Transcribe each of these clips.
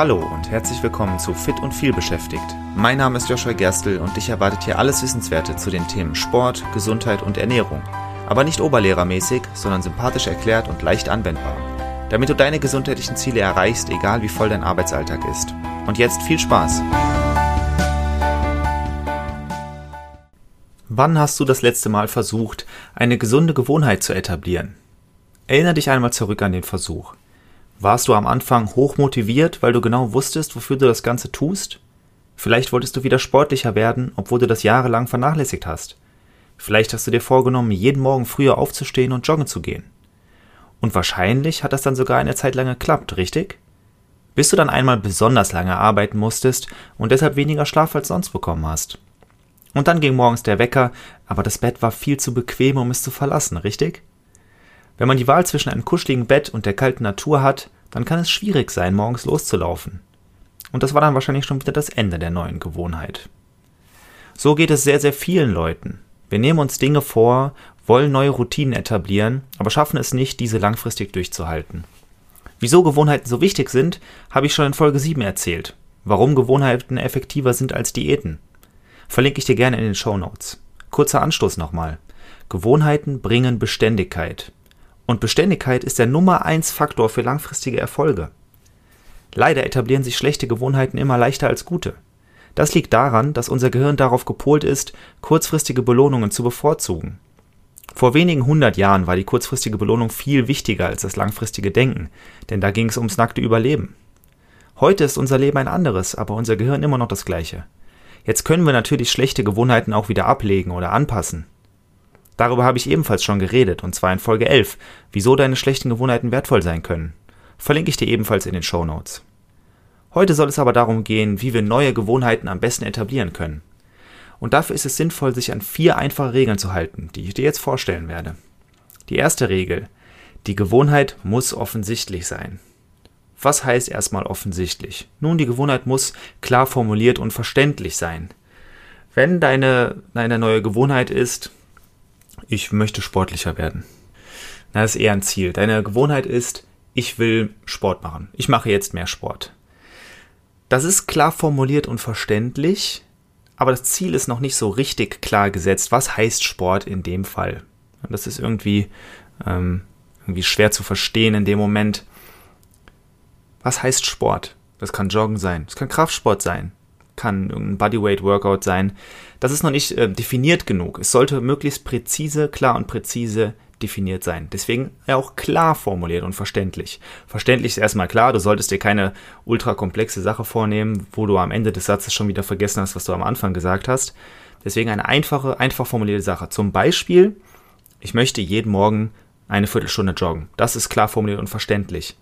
Hallo und herzlich willkommen zu Fit und viel beschäftigt. Mein Name ist Joshua Gerstl und dich erwartet hier alles Wissenswerte zu den Themen Sport, Gesundheit und Ernährung. Aber nicht oberlehrermäßig, sondern sympathisch erklärt und leicht anwendbar. Damit du deine gesundheitlichen Ziele erreichst, egal wie voll dein Arbeitsalltag ist. Und jetzt viel Spaß! Wann hast du das letzte Mal versucht, eine gesunde Gewohnheit zu etablieren? Erinnere dich einmal zurück an den Versuch. Warst du am Anfang hoch motiviert, weil du genau wusstest, wofür du das Ganze tust? Vielleicht wolltest du wieder sportlicher werden, obwohl du das jahrelang vernachlässigt hast. Vielleicht hast du dir vorgenommen, jeden Morgen früher aufzustehen und joggen zu gehen. Und wahrscheinlich hat das dann sogar eine Zeit lang geklappt, richtig? Bis du dann einmal besonders lange arbeiten musstest und deshalb weniger Schlaf als sonst bekommen hast. Und dann ging morgens der Wecker, aber das Bett war viel zu bequem, um es zu verlassen, richtig? Wenn man die Wahl zwischen einem kuscheligen Bett und der kalten Natur hat, dann kann es schwierig sein, morgens loszulaufen. Und das war dann wahrscheinlich schon wieder das Ende der neuen Gewohnheit. So geht es sehr, sehr vielen Leuten. Wir nehmen uns Dinge vor, wollen neue Routinen etablieren, aber schaffen es nicht, diese langfristig durchzuhalten. Wieso Gewohnheiten so wichtig sind, habe ich schon in Folge 7 erzählt. Warum Gewohnheiten effektiver sind als Diäten. Verlinke ich dir gerne in den Show Notes. Kurzer Anstoß nochmal. Gewohnheiten bringen Beständigkeit. Und Beständigkeit ist der Nummer 1 Faktor für langfristige Erfolge. Leider etablieren sich schlechte Gewohnheiten immer leichter als gute. Das liegt daran, dass unser Gehirn darauf gepolt ist, kurzfristige Belohnungen zu bevorzugen. Vor wenigen hundert Jahren war die kurzfristige Belohnung viel wichtiger als das langfristige Denken, denn da ging es ums nackte Überleben. Heute ist unser Leben ein anderes, aber unser Gehirn immer noch das gleiche. Jetzt können wir natürlich schlechte Gewohnheiten auch wieder ablegen oder anpassen. Darüber habe ich ebenfalls schon geredet, und zwar in Folge 11, wieso deine schlechten Gewohnheiten wertvoll sein können. Verlinke ich dir ebenfalls in den Show Notes. Heute soll es aber darum gehen, wie wir neue Gewohnheiten am besten etablieren können. Und dafür ist es sinnvoll, sich an vier einfache Regeln zu halten, die ich dir jetzt vorstellen werde. Die erste Regel. Die Gewohnheit muss offensichtlich sein. Was heißt erstmal offensichtlich? Nun, die Gewohnheit muss klar formuliert und verständlich sein. Wenn deine, deine neue Gewohnheit ist, ich möchte sportlicher werden. Na, das ist eher ein Ziel. Deine Gewohnheit ist, ich will Sport machen. Ich mache jetzt mehr Sport. Das ist klar formuliert und verständlich, aber das Ziel ist noch nicht so richtig klar gesetzt. Was heißt Sport in dem Fall? Das ist irgendwie, ähm, irgendwie schwer zu verstehen in dem Moment. Was heißt Sport? Das kann Joggen sein, das kann Kraftsport sein, kann ein Bodyweight-Workout sein. Das ist noch nicht äh, definiert genug. Es sollte möglichst präzise, klar und präzise definiert sein. Deswegen auch klar formuliert und verständlich. Verständlich ist erstmal klar, du solltest dir keine ultra komplexe Sache vornehmen, wo du am Ende des Satzes schon wieder vergessen hast, was du am Anfang gesagt hast. Deswegen eine einfache, einfach formulierte Sache. Zum Beispiel, ich möchte jeden Morgen eine Viertelstunde joggen. Das ist klar formuliert und verständlich.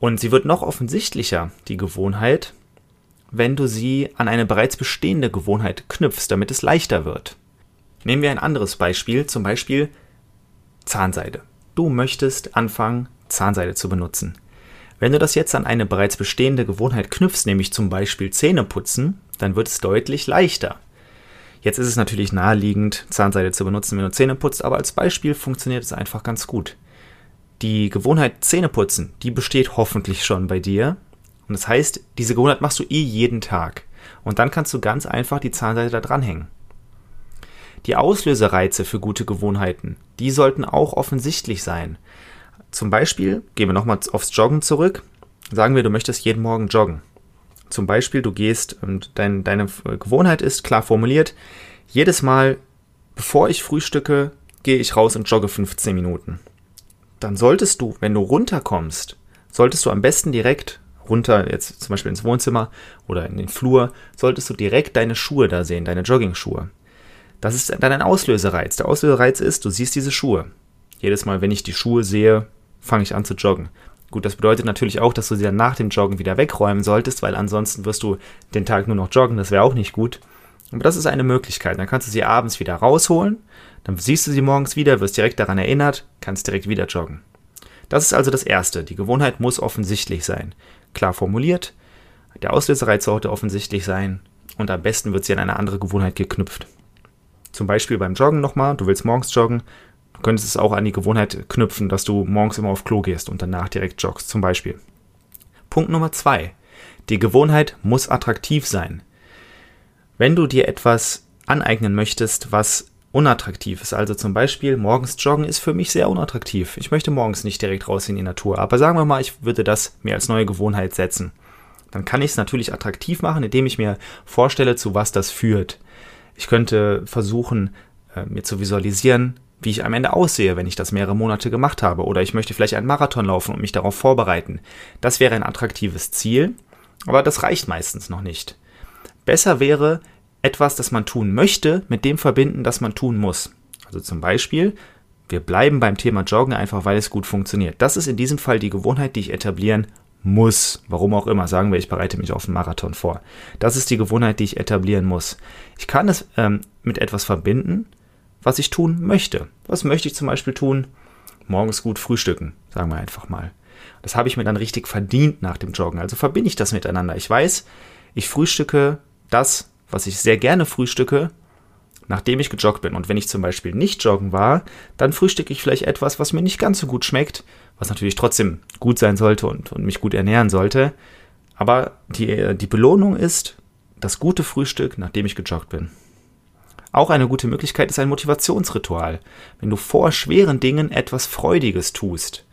Und sie wird noch offensichtlicher, die Gewohnheit, wenn du sie an eine bereits bestehende Gewohnheit knüpfst, damit es leichter wird. Nehmen wir ein anderes Beispiel, zum Beispiel Zahnseide. Du möchtest anfangen, Zahnseide zu benutzen. Wenn du das jetzt an eine bereits bestehende Gewohnheit knüpfst, nämlich zum Beispiel Zähne putzen, dann wird es deutlich leichter. Jetzt ist es natürlich naheliegend, Zahnseide zu benutzen, wenn du Zähne putzt, aber als Beispiel funktioniert es einfach ganz gut. Die Gewohnheit Zähne putzen, die besteht hoffentlich schon bei dir und das heißt, diese Gewohnheit machst du eh jeden Tag. Und dann kannst du ganz einfach die Zahnseite da dranhängen. Die Auslösereize für gute Gewohnheiten, die sollten auch offensichtlich sein. Zum Beispiel, gehen wir nochmal aufs Joggen zurück, sagen wir, du möchtest jeden Morgen joggen. Zum Beispiel, du gehst und dein, deine Gewohnheit ist klar formuliert, jedes Mal, bevor ich frühstücke, gehe ich raus und jogge 15 Minuten. Dann solltest du, wenn du runterkommst, solltest du am besten direkt runter, jetzt zum Beispiel ins Wohnzimmer oder in den Flur, solltest du direkt deine Schuhe da sehen, deine Jogging-Schuhe. Das ist dann ein Auslösereiz. Der Auslösereiz ist, du siehst diese Schuhe. Jedes Mal, wenn ich die Schuhe sehe, fange ich an zu joggen. Gut, das bedeutet natürlich auch, dass du sie dann nach dem Joggen wieder wegräumen solltest, weil ansonsten wirst du den Tag nur noch joggen, das wäre auch nicht gut. Aber das ist eine Möglichkeit. Dann kannst du sie abends wieder rausholen, dann siehst du sie morgens wieder, wirst direkt daran erinnert, kannst direkt wieder joggen. Das ist also das Erste. Die Gewohnheit muss offensichtlich sein klar formuliert. Der Auslösereiz sollte offensichtlich sein und am besten wird sie an eine andere Gewohnheit geknüpft. Zum Beispiel beim Joggen nochmal, du willst morgens joggen, du könntest es auch an die Gewohnheit knüpfen, dass du morgens immer auf Klo gehst und danach direkt joggst, zum Beispiel. Punkt Nummer zwei. Die Gewohnheit muss attraktiv sein. Wenn du dir etwas aneignen möchtest, was unattraktiv ist, also zum Beispiel morgens joggen ist für mich sehr unattraktiv. Ich möchte morgens nicht direkt raus in die Natur, aber sagen wir mal, ich würde das mir als neue Gewohnheit setzen. Dann kann ich es natürlich attraktiv machen, indem ich mir vorstelle, zu was das führt. Ich könnte versuchen, äh, mir zu visualisieren, wie ich am Ende aussehe, wenn ich das mehrere Monate gemacht habe. Oder ich möchte vielleicht einen Marathon laufen und mich darauf vorbereiten. Das wäre ein attraktives Ziel, aber das reicht meistens noch nicht. Besser wäre, etwas, das man tun möchte, mit dem verbinden, das man tun muss. Also zum Beispiel, wir bleiben beim Thema Joggen einfach, weil es gut funktioniert. Das ist in diesem Fall die Gewohnheit, die ich etablieren muss. Warum auch immer. Sagen wir, ich bereite mich auf einen Marathon vor. Das ist die Gewohnheit, die ich etablieren muss. Ich kann es ähm, mit etwas verbinden, was ich tun möchte. Was möchte ich zum Beispiel tun? Morgens gut frühstücken, sagen wir einfach mal. Das habe ich mir dann richtig verdient nach dem Joggen. Also verbinde ich das miteinander. Ich weiß, ich frühstücke das, was ich sehr gerne frühstücke, nachdem ich gejoggt bin. Und wenn ich zum Beispiel nicht joggen war, dann frühstücke ich vielleicht etwas, was mir nicht ganz so gut schmeckt, was natürlich trotzdem gut sein sollte und, und mich gut ernähren sollte. Aber die, die Belohnung ist das gute Frühstück, nachdem ich gejoggt bin. Auch eine gute Möglichkeit ist ein Motivationsritual, wenn du vor schweren Dingen etwas Freudiges tust.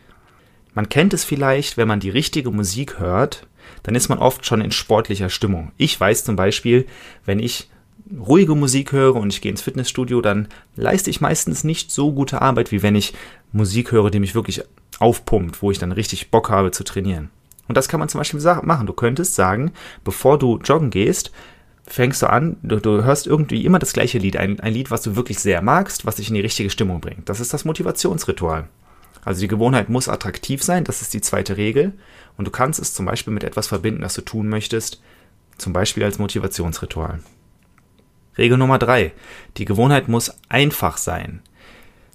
Man kennt es vielleicht, wenn man die richtige Musik hört, dann ist man oft schon in sportlicher Stimmung. Ich weiß zum Beispiel, wenn ich ruhige Musik höre und ich gehe ins Fitnessstudio, dann leiste ich meistens nicht so gute Arbeit, wie wenn ich Musik höre, die mich wirklich aufpumpt, wo ich dann richtig Bock habe zu trainieren. Und das kann man zum Beispiel machen. Du könntest sagen, bevor du joggen gehst, fängst du an, du, du, hörst irgendwie immer das gleiche Lied, ein, ein Lied, was du wirklich sehr magst, was dich in die richtige Stimmung bringt. Das ist das Motivationsritual. Also die Gewohnheit muss attraktiv sein, das ist die zweite Regel. Und du kannst es zum Beispiel mit etwas verbinden, das du tun möchtest, zum Beispiel als Motivationsritual. Regel Nummer drei: Die Gewohnheit muss einfach sein.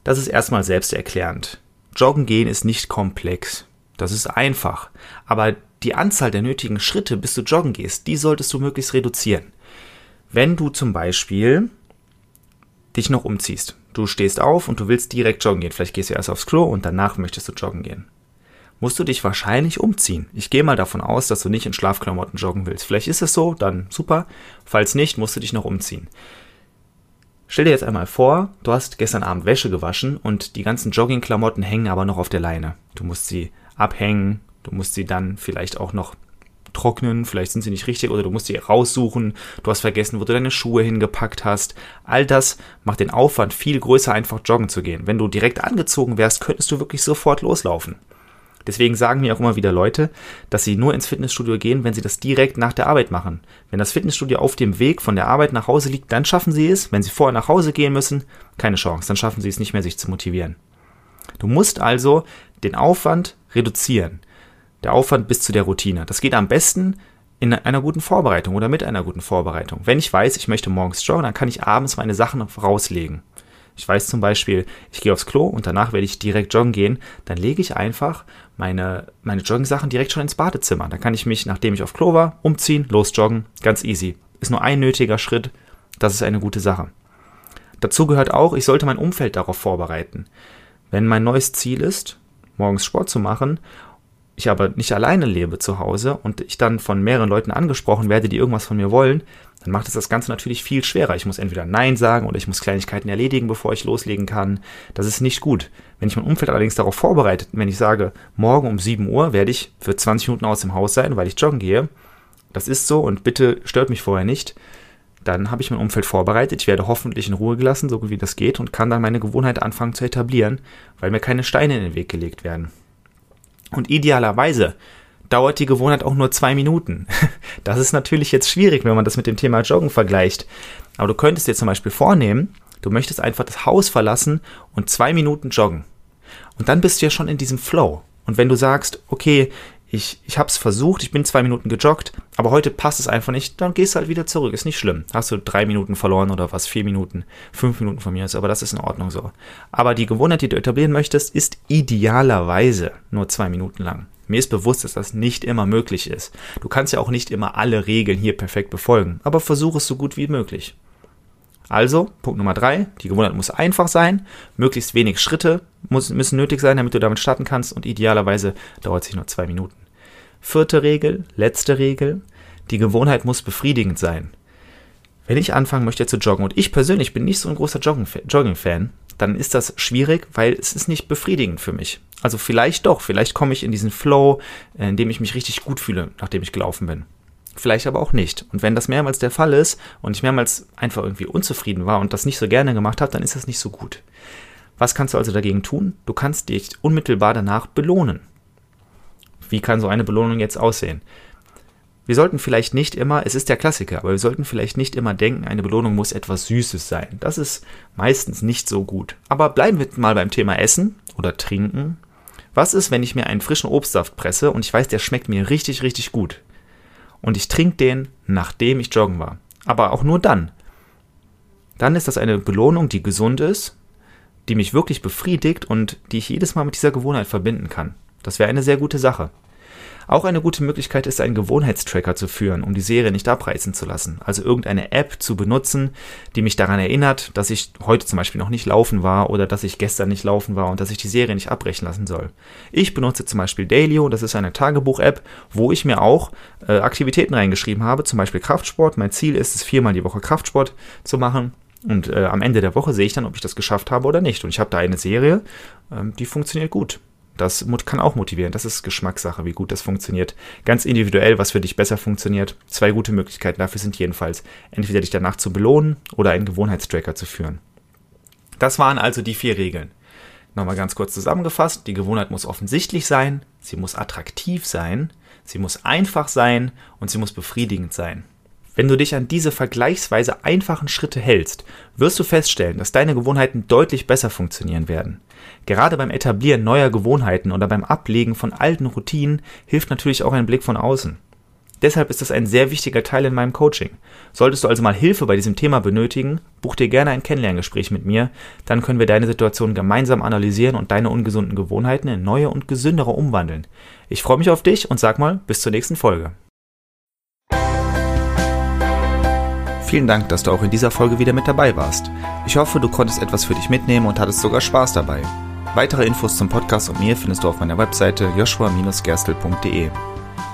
Das ist erstmal selbsterklärend. Joggen gehen ist nicht komplex. Das ist einfach. Aber die Anzahl der nötigen Schritte, bis du joggen gehst, die solltest du möglichst reduzieren. Wenn du zum Beispiel dich noch umziehst, du stehst auf und du willst direkt joggen gehen, vielleicht gehst du erst aufs Klo und danach möchtest du joggen gehen, musst du dich wahrscheinlich umziehen. Ich gehe mal davon aus, dass du nicht in Schlafklamotten joggen willst. Vielleicht ist es so, dann super. Falls nicht, musst du dich noch umziehen. Stell dir jetzt einmal vor, du hast gestern Abend Wäsche gewaschen und die ganzen Joggingklamotten hängen aber noch auf der Leine. Du musst sie abhängen, du musst sie dann vielleicht auch noch trocknen, vielleicht sind sie nicht richtig oder du musst sie raussuchen, du hast vergessen, wo du deine Schuhe hingepackt hast. All das macht den Aufwand viel größer, einfach joggen zu gehen. Wenn du direkt angezogen wärst, könntest du wirklich sofort loslaufen. Deswegen sagen mir auch immer wieder Leute, dass sie nur ins Fitnessstudio gehen, wenn sie das direkt nach der Arbeit machen. Wenn das Fitnessstudio auf dem Weg von der Arbeit nach Hause liegt, dann schaffen sie es. Wenn sie vorher nach Hause gehen müssen, keine Chance, dann schaffen sie es nicht mehr, sich zu motivieren. Du musst also den Aufwand reduzieren der Aufwand bis zu der Routine. Das geht am besten in einer guten Vorbereitung oder mit einer guten Vorbereitung. Wenn ich weiß, ich möchte morgens joggen, dann kann ich abends meine Sachen rauslegen. Ich weiß zum Beispiel, ich gehe aufs Klo und danach werde ich direkt joggen gehen, dann lege ich einfach meine, meine Jogging-Sachen direkt schon ins Badezimmer. Dann kann ich mich, nachdem ich auf Klo war, umziehen, los joggen. Ganz easy. Ist nur ein nötiger Schritt. Das ist eine gute Sache. Dazu gehört auch, ich sollte mein Umfeld darauf vorbereiten. Wenn mein neues Ziel ist, morgens Sport zu machen ich aber nicht alleine lebe zu Hause und ich dann von mehreren Leuten angesprochen werde, die irgendwas von mir wollen, dann macht es das Ganze natürlich viel schwerer. Ich muss entweder Nein sagen oder ich muss Kleinigkeiten erledigen, bevor ich loslegen kann. Das ist nicht gut. Wenn ich mein Umfeld allerdings darauf vorbereitet, wenn ich sage, morgen um 7 Uhr werde ich für 20 Minuten aus dem Haus sein, weil ich joggen gehe, das ist so und bitte stört mich vorher nicht, dann habe ich mein Umfeld vorbereitet. Ich werde hoffentlich in Ruhe gelassen, so gut wie das geht, und kann dann meine Gewohnheit anfangen zu etablieren, weil mir keine Steine in den Weg gelegt werden. Und idealerweise dauert die Gewohnheit auch nur zwei Minuten. Das ist natürlich jetzt schwierig, wenn man das mit dem Thema Joggen vergleicht. Aber du könntest dir zum Beispiel vornehmen, du möchtest einfach das Haus verlassen und zwei Minuten joggen. Und dann bist du ja schon in diesem Flow. Und wenn du sagst, okay, ich, ich habe es versucht, ich bin zwei Minuten gejoggt, aber heute passt es einfach nicht, dann gehst du halt wieder zurück. Ist nicht schlimm. Hast du drei Minuten verloren oder was, vier Minuten, fünf Minuten von mir ist, aber das ist in Ordnung so. Aber die Gewohnheit, die du etablieren möchtest, ist idealerweise nur zwei Minuten lang. Mir ist bewusst, dass das nicht immer möglich ist. Du kannst ja auch nicht immer alle Regeln hier perfekt befolgen, aber versuch es so gut wie möglich. Also, Punkt Nummer drei, die Gewohnheit muss einfach sein, möglichst wenig Schritte müssen nötig sein, damit du damit starten kannst und idealerweise dauert sich nur zwei Minuten. Vierte Regel, letzte Regel. Die Gewohnheit muss befriedigend sein. Wenn ich anfangen möchte zu joggen und ich persönlich bin nicht so ein großer Jogging-Fan, dann ist das schwierig, weil es ist nicht befriedigend für mich. Also vielleicht doch, vielleicht komme ich in diesen Flow, in dem ich mich richtig gut fühle, nachdem ich gelaufen bin. Vielleicht aber auch nicht. Und wenn das mehrmals der Fall ist und ich mehrmals einfach irgendwie unzufrieden war und das nicht so gerne gemacht habe, dann ist das nicht so gut. Was kannst du also dagegen tun? Du kannst dich unmittelbar danach belohnen. Wie kann so eine Belohnung jetzt aussehen? Wir sollten vielleicht nicht immer, es ist der Klassiker, aber wir sollten vielleicht nicht immer denken, eine Belohnung muss etwas Süßes sein. Das ist meistens nicht so gut. Aber bleiben wir mal beim Thema Essen oder Trinken. Was ist, wenn ich mir einen frischen Obstsaft presse und ich weiß, der schmeckt mir richtig, richtig gut? Und ich trinke den, nachdem ich joggen war. Aber auch nur dann. Dann ist das eine Belohnung, die gesund ist, die mich wirklich befriedigt und die ich jedes Mal mit dieser Gewohnheit verbinden kann. Das wäre eine sehr gute Sache. Auch eine gute Möglichkeit ist, einen Gewohnheitstracker zu führen, um die Serie nicht abreißen zu lassen. Also irgendeine App zu benutzen, die mich daran erinnert, dass ich heute zum Beispiel noch nicht laufen war oder dass ich gestern nicht laufen war und dass ich die Serie nicht abbrechen lassen soll. Ich benutze zum Beispiel Dailyo, das ist eine Tagebuch-App, wo ich mir auch äh, Aktivitäten reingeschrieben habe, zum Beispiel Kraftsport. Mein Ziel ist es, viermal die Woche Kraftsport zu machen. Und äh, am Ende der Woche sehe ich dann, ob ich das geschafft habe oder nicht. Und ich habe da eine Serie, ähm, die funktioniert gut. Das kann auch motivieren. Das ist Geschmackssache, wie gut das funktioniert. Ganz individuell, was für dich besser funktioniert. Zwei gute Möglichkeiten dafür sind jedenfalls, entweder dich danach zu belohnen oder einen Gewohnheitstracker zu führen. Das waren also die vier Regeln. Nochmal ganz kurz zusammengefasst. Die Gewohnheit muss offensichtlich sein, sie muss attraktiv sein, sie muss einfach sein und sie muss befriedigend sein. Wenn du dich an diese vergleichsweise einfachen Schritte hältst, wirst du feststellen, dass deine Gewohnheiten deutlich besser funktionieren werden. Gerade beim Etablieren neuer Gewohnheiten oder beim Ablegen von alten Routinen hilft natürlich auch ein Blick von außen. Deshalb ist das ein sehr wichtiger Teil in meinem Coaching. Solltest du also mal Hilfe bei diesem Thema benötigen, buch dir gerne ein Kennenlerngespräch mit mir, dann können wir deine Situation gemeinsam analysieren und deine ungesunden Gewohnheiten in neue und gesündere umwandeln. Ich freue mich auf dich und sag mal, bis zur nächsten Folge. Vielen Dank, dass du auch in dieser Folge wieder mit dabei warst. Ich hoffe, du konntest etwas für dich mitnehmen und hattest sogar Spaß dabei. Weitere Infos zum Podcast und mir findest du auf meiner Webseite joshua-gerstel.de.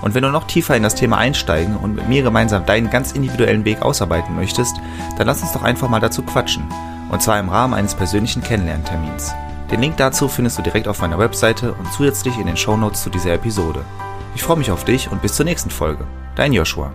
Und wenn du noch tiefer in das Thema einsteigen und mit mir gemeinsam deinen ganz individuellen Weg ausarbeiten möchtest, dann lass uns doch einfach mal dazu quatschen. Und zwar im Rahmen eines persönlichen Kennenlerntermins. Den Link dazu findest du direkt auf meiner Webseite und zusätzlich in den Shownotes zu dieser Episode. Ich freue mich auf dich und bis zur nächsten Folge. Dein Joshua.